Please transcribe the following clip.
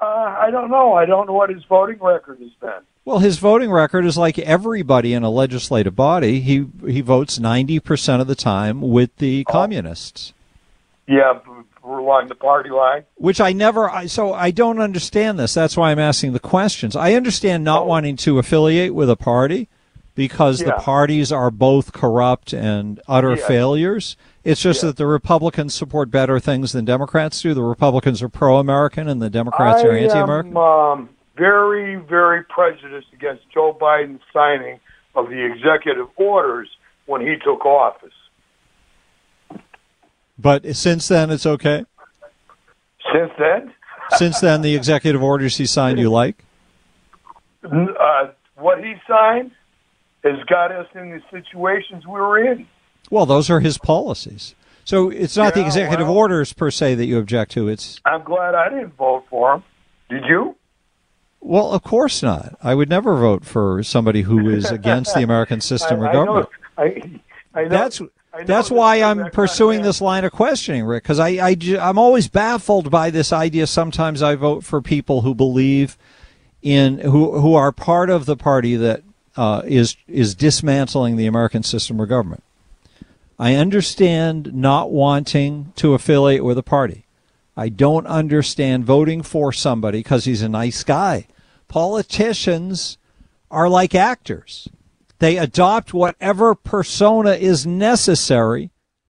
Uh, I don't know. I don't know what his voting record has been. Well, his voting record is like everybody in a legislative body. He he votes ninety percent of the time with the oh. communists. Yeah, along the party line. Which I never. I, so I don't understand this. That's why I'm asking the questions. I understand not oh. wanting to affiliate with a party because yeah. the parties are both corrupt and utter yeah. failures. It's just yeah. that the Republicans support better things than Democrats do. The Republicans are pro-American, and the Democrats I are anti-American. I Am, um, very, very prejudiced against Joe Biden's signing of the executive orders when he took office. But since then, it's okay. Since then. since then, the executive orders he signed, you like? Uh, what he signed has got us in the situations we were in. Well, those are his policies. So it's not yeah, the executive well, orders per se that you object to. It's. I'm glad I didn't vote for him. Did you? Well, of course not. I would never vote for somebody who is against the American system I, or government. I know, I, know, that's that's why I'm pursuing this line of questioning, Rick, because I, I I'm always baffled by this idea. Sometimes I vote for people who believe in who who are part of the party that uh, is is dismantling the American system of government. I understand not wanting to affiliate with a party. I don't understand voting for somebody because he's a nice guy. Politicians are like actors. They adopt whatever persona is necessary